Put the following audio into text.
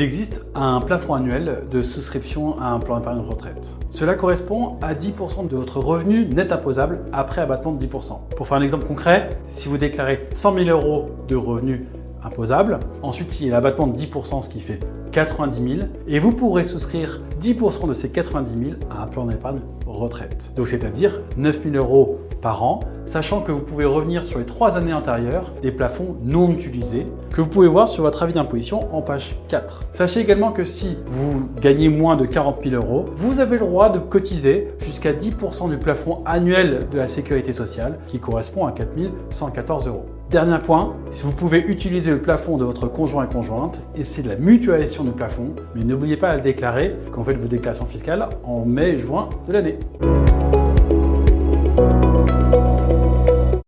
Il existe un plafond annuel de souscription à un plan d'épargne retraite. Cela correspond à 10% de votre revenu net imposable après abattement de 10%. Pour faire un exemple concret, si vous déclarez 100 000 euros de revenus imposables, ensuite il y a l'abattement de 10%, ce qui fait 90 000 et vous pourrez souscrire 10% de ces 90 000 à un plan d'épargne retraite. Donc c'est-à-dire 9 000 euros par an, sachant que vous pouvez revenir sur les trois années antérieures des plafonds non utilisés que vous pouvez voir sur votre avis d'imposition en page 4. Sachez également que si vous gagnez moins de 40 000 euros, vous avez le droit de cotiser jusqu'à 10% du plafond annuel de la sécurité sociale qui correspond à 4 114 euros. Dernier point, si vous pouvez utiliser le plafond de votre conjoint et conjointe, et c'est de la mutualisation du plafond, mais n'oubliez pas à le déclarer quand vous faites vos déclarations fiscales en mai et juin de l'année.